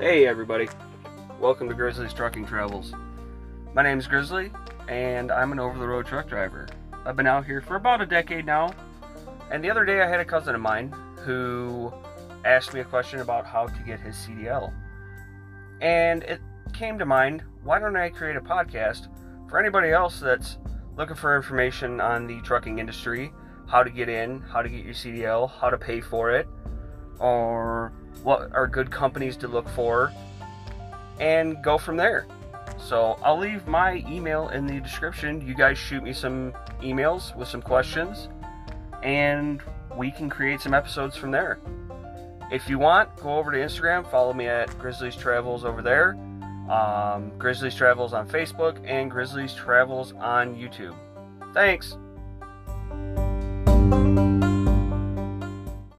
Hey everybody, welcome to Grizzly's Trucking Travels. My name is Grizzly, and I'm an over-the-road truck driver. I've been out here for about a decade now, and the other day I had a cousin of mine who asked me a question about how to get his CDL. And it came to mind, why don't I create a podcast for anybody else that's looking for information on the trucking industry, how to get in, how to get your CDL, how to pay for it, or what are good companies to look for, and go from there. So I'll leave my email in the description. You guys shoot me some emails with some questions, and we can create some episodes from there. If you want, go over to Instagram, follow me at Grizzlies Travels over there, um, Grizzlies Travels on Facebook, and Grizzlies Travels on YouTube. Thanks.